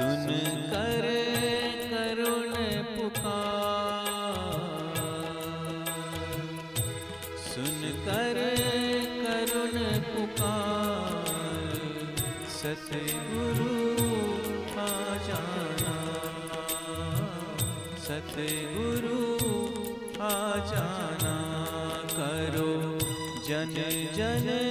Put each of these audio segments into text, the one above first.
सुन कर करुण पुकार। सुन कर करुण पुकार। सतगुरु आ जाना। सतगुरु आ जाना। करो जन जन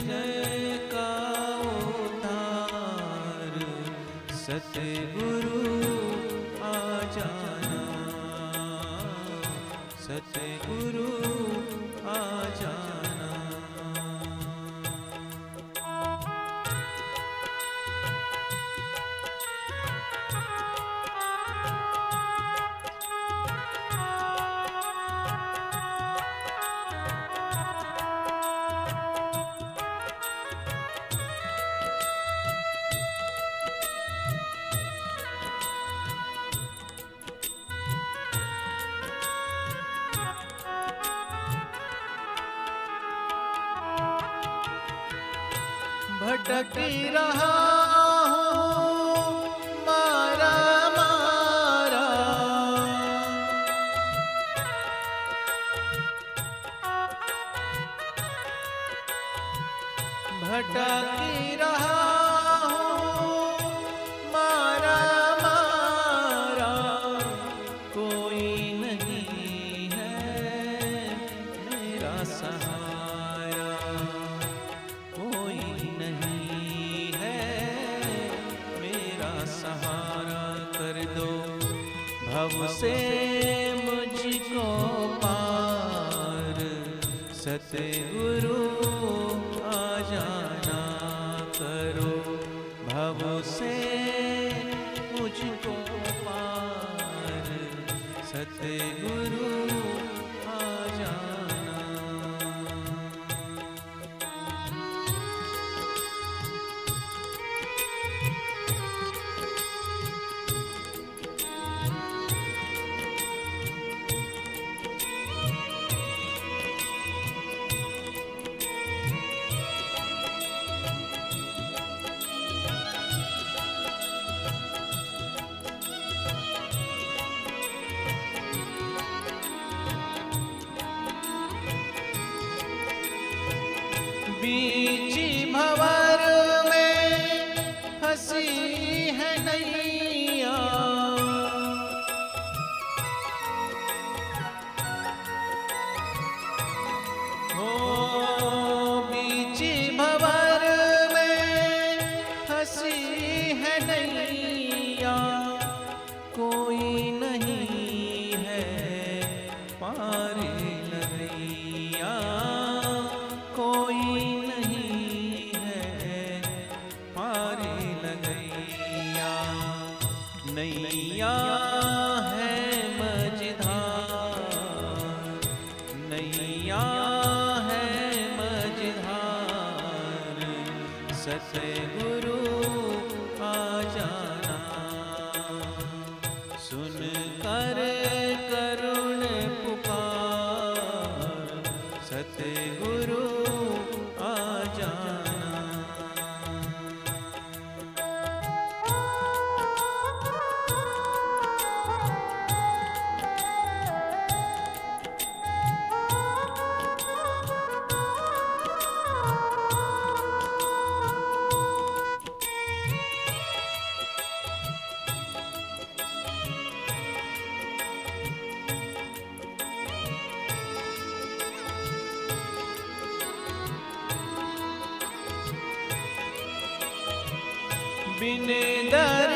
जन भटकी रहा हूँ। मारा मारा। भटकी रहा कोई नहीं है मेरा सहारा। सतगुरु आ जाना करो। भव से मुझको पार। सतगुरु be नैया है मजधा नैया है मझधार। सतगुरु आ जाना। सुन कर बिन दर्शन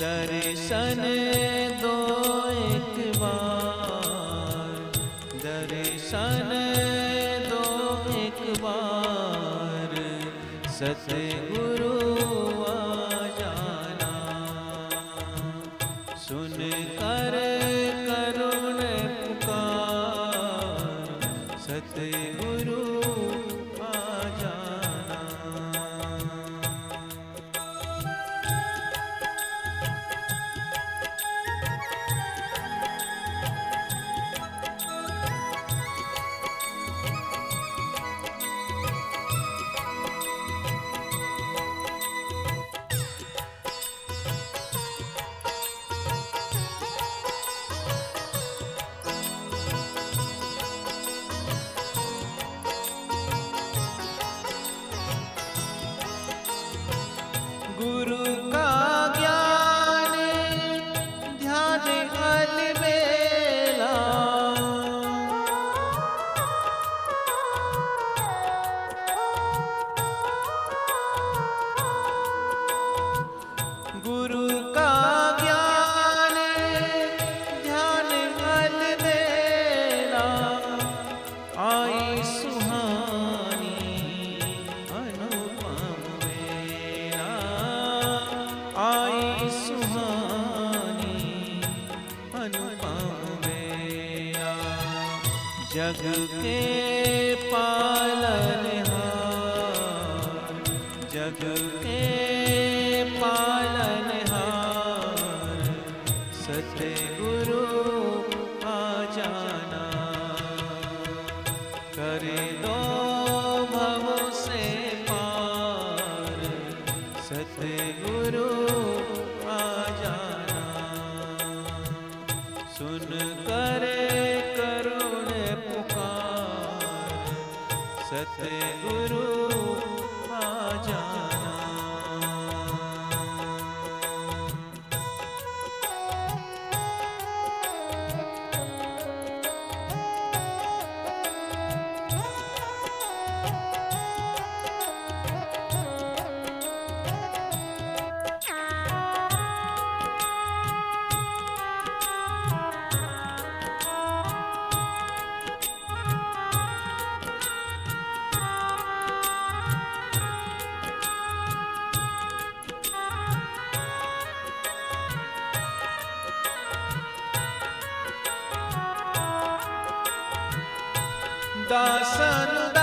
दर्शन दो एक बार। दर्शन दो एक बार। सत्य जग के पालन নন্দন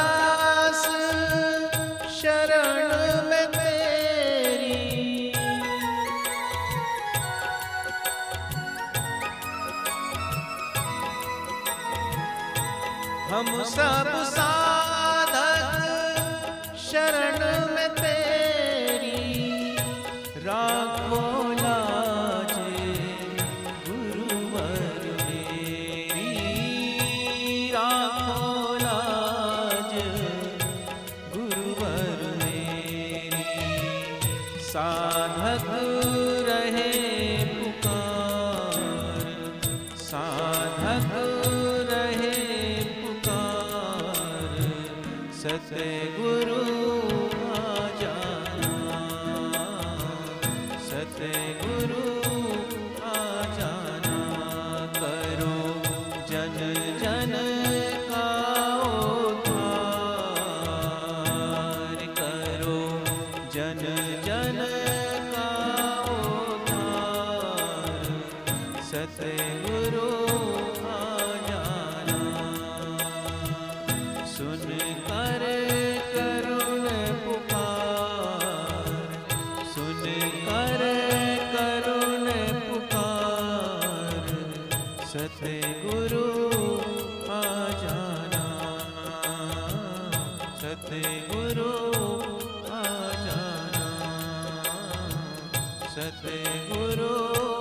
सतगुरु